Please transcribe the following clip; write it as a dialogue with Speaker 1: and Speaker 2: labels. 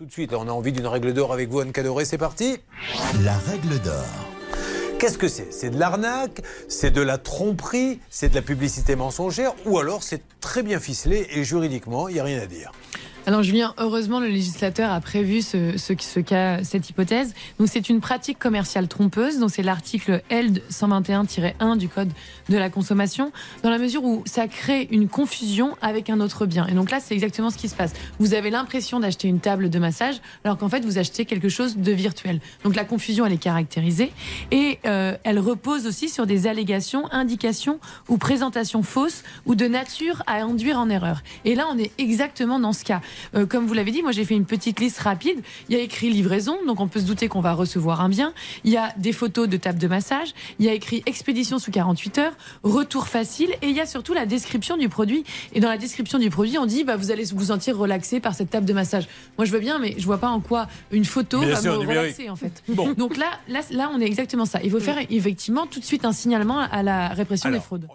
Speaker 1: Tout de suite, on a envie d'une règle d'or avec vous, Anne Cadoré, c'est parti.
Speaker 2: La règle d'or.
Speaker 1: Qu'est-ce que c'est? C'est de l'arnaque, c'est de la tromperie, c'est de la publicité mensongère, ou alors c'est très bien ficelé et juridiquement, il n'y a rien à dire.
Speaker 3: Alors Julien, heureusement le législateur a prévu ce, ce, ce cas, cette hypothèse. Donc c'est une pratique commerciale trompeuse. Donc c'est l'article L 121-1 du code de la consommation, dans la mesure où ça crée une confusion avec un autre bien. Et donc là c'est exactement ce qui se passe. Vous avez l'impression d'acheter une table de massage, alors qu'en fait vous achetez quelque chose de virtuel. Donc la confusion elle est caractérisée et euh, elle repose aussi sur des allégations, indications ou présentations fausses ou de nature à induire en erreur. Et là on est exactement dans ce cas. Euh, comme vous l'avez dit, moi j'ai fait une petite liste rapide. Il y a écrit livraison, donc on peut se douter qu'on va recevoir un bien. Il y a des photos de table de massage. Il y a écrit expédition sous 48 heures, retour facile, et il y a surtout la description du produit. Et dans la description du produit, on dit bah, vous allez vous sentir relaxé par cette table de massage. Moi je veux bien, mais je vois pas en quoi une photo va me relaxer en fait.
Speaker 1: Bon.
Speaker 3: Donc là, là, là, on est exactement ça. Il faut faire effectivement tout de suite un signalement à la répression
Speaker 1: Alors,
Speaker 3: des fraudes.